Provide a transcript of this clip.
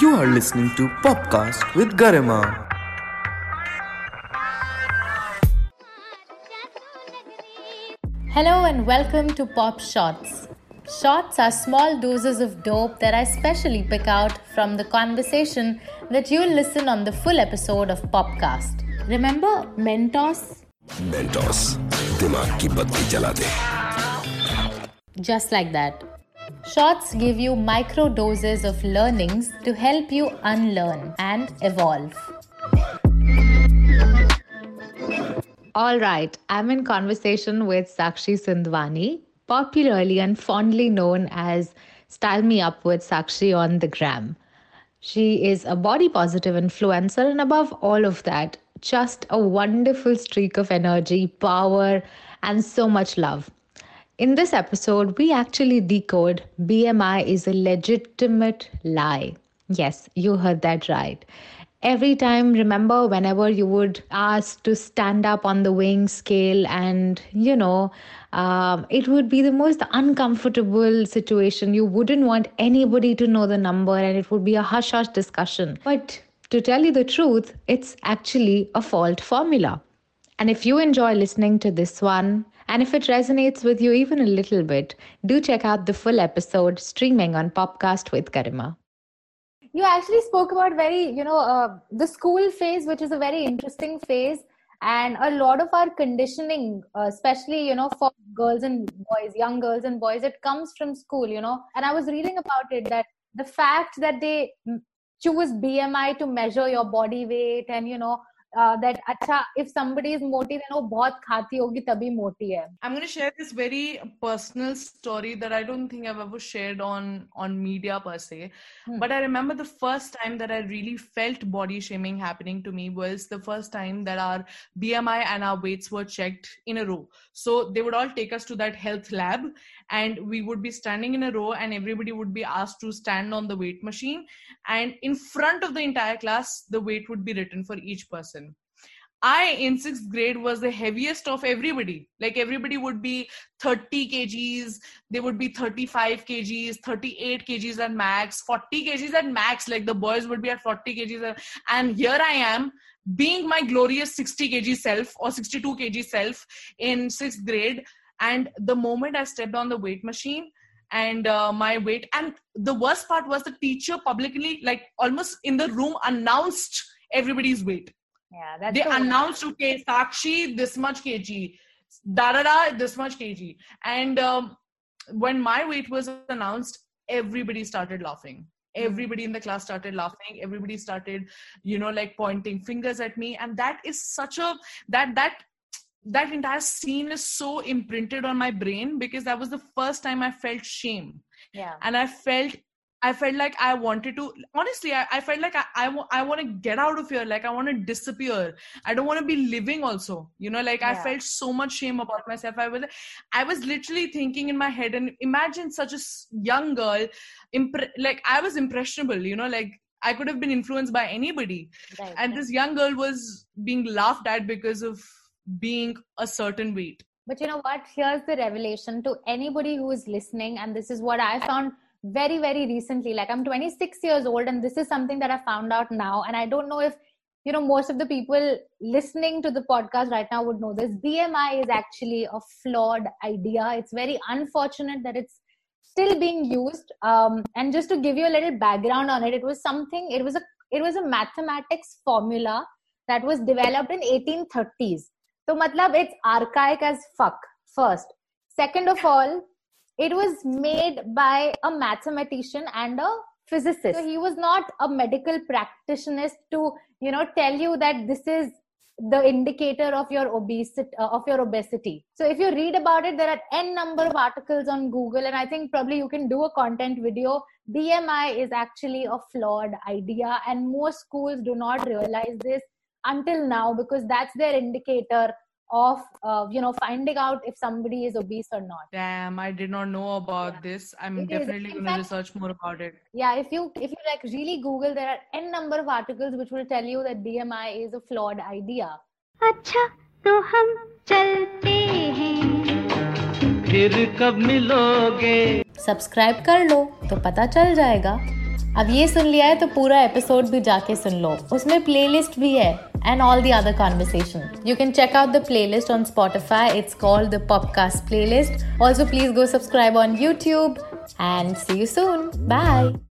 You are listening to Popcast with Garima. Hello and welcome to Pop Shots. Shots are small doses of dope that I specially pick out from the conversation that you'll listen on the full episode of Popcast. Remember Mentos? Mentos दिमाग की बत्ती जला दे Just like that. Shots give you micro doses of learnings to help you unlearn and evolve. All right, I'm in conversation with Sakshi Sindhwani, popularly and fondly known as Style Me Up with Sakshi on the gram. She is a body positive influencer, and above all of that, just a wonderful streak of energy, power, and so much love. In this episode, we actually decode BMI is a legitimate lie. Yes, you heard that right. Every time, remember, whenever you would ask to stand up on the weighing scale, and you know, um, it would be the most uncomfortable situation. You wouldn't want anybody to know the number, and it would be a hush hush discussion. But to tell you the truth, it's actually a fault formula. And if you enjoy listening to this one, and if it resonates with you even a little bit, do check out the full episode streaming on Popcast with Garima. You actually spoke about very, you know, uh, the school phase, which is a very interesting phase. And a lot of our conditioning, uh, especially, you know, for girls and boys, young girls and boys, it comes from school, you know. And I was reading about it that the fact that they choose BMI to measure your body weight and, you know, uh, that acha if somebody is moti then oh bahut khati hogi tabhi moti hai. I'm going to share this very personal story that i don't think i've ever shared on on media per se. Hmm. but i remember the first time that i really felt body shaming happening to me was the first time that our bmi and our weights were checked in a row. So they would all take us to that health lab and we would be standing in a row and everybody would be asked to stand on the weight machine. And in front of the entire class the weight would be written for each person. I in sixth grade was the heaviest of everybody. Like everybody would be 30 kgs, they would be 35 kgs, 38 kgs at max, 40 kgs at max. Like the boys would be at 40 kgs. And, here I am being my glorious 60 kg self or 62 kg self in sixth grade. And the moment I stepped on the weight machine, and uh, my weight and the worst part was the teacher publicly like almost in the room announced everybody's weight yeah that's they so- announced okay sakshi this much kg da da da this much kg. And um, when my weight was announced everybody started laughing. Everybody in the class started laughing. Everybody started you know like pointing fingers at me. And that is such a that that that entire scene is so imprinted on my brain because that was the first time i felt shame. Yeah. And i felt i felt like i wanted to honestly i, I felt like i, I, wa- I want to get out of here like i want to disappear. I don't want to be living also you know like i felt so much shame about myself. I was i was literally thinking in my head and imagine such a young girl impre- like i was impressionable you know like i could have been influenced by anybody. Right, and this young girl was being laughed at because of being a certain weight. But you know what? Here's the revelation to anybody who is listening, and this is what I found very, very recently. Like, I'm 26 years old, and this is something that I found out now. And I don't know if, you know, most of the people listening to the podcast right now would know this. BMI is actually a flawed idea. It's very unfortunate that it's still being used. Um, and just to give you a little background on it, it was something, it was a it was a mathematics formula that was developed in 1830s. So matlab it's archaic as fuck first. Second of all, it was made by a mathematician and a physicist. So he was not a medical practitioner to, you know, tell you that this is the indicator of your obesity uh, of your obesity so if you read about it there are n number of articles on google and i think probably you can do a content video bmi is actually a flawed idea and most schools do not realize this until now because that's their indicator of uh, you know finding out if somebody is obese or not damn i did not know about Yeah. this i'm It definitely going to research more about it yeah if you if you like really google there are n number of articles which will tell you that bmi is a flawed idea अच्छा तो हम चलते हैं फिर कब मिलोगे subscribe कर लो तो पता चल जाएगा अब ये सुन लिया है तो पूरा एपिसोड भी जाके सुन लो। उसमें प्लेलिस्ट भी है and all the other conversation you can check out the playlist on Spotify it's called the popcast playlist also please go subscribe on YouTube and see you soon bye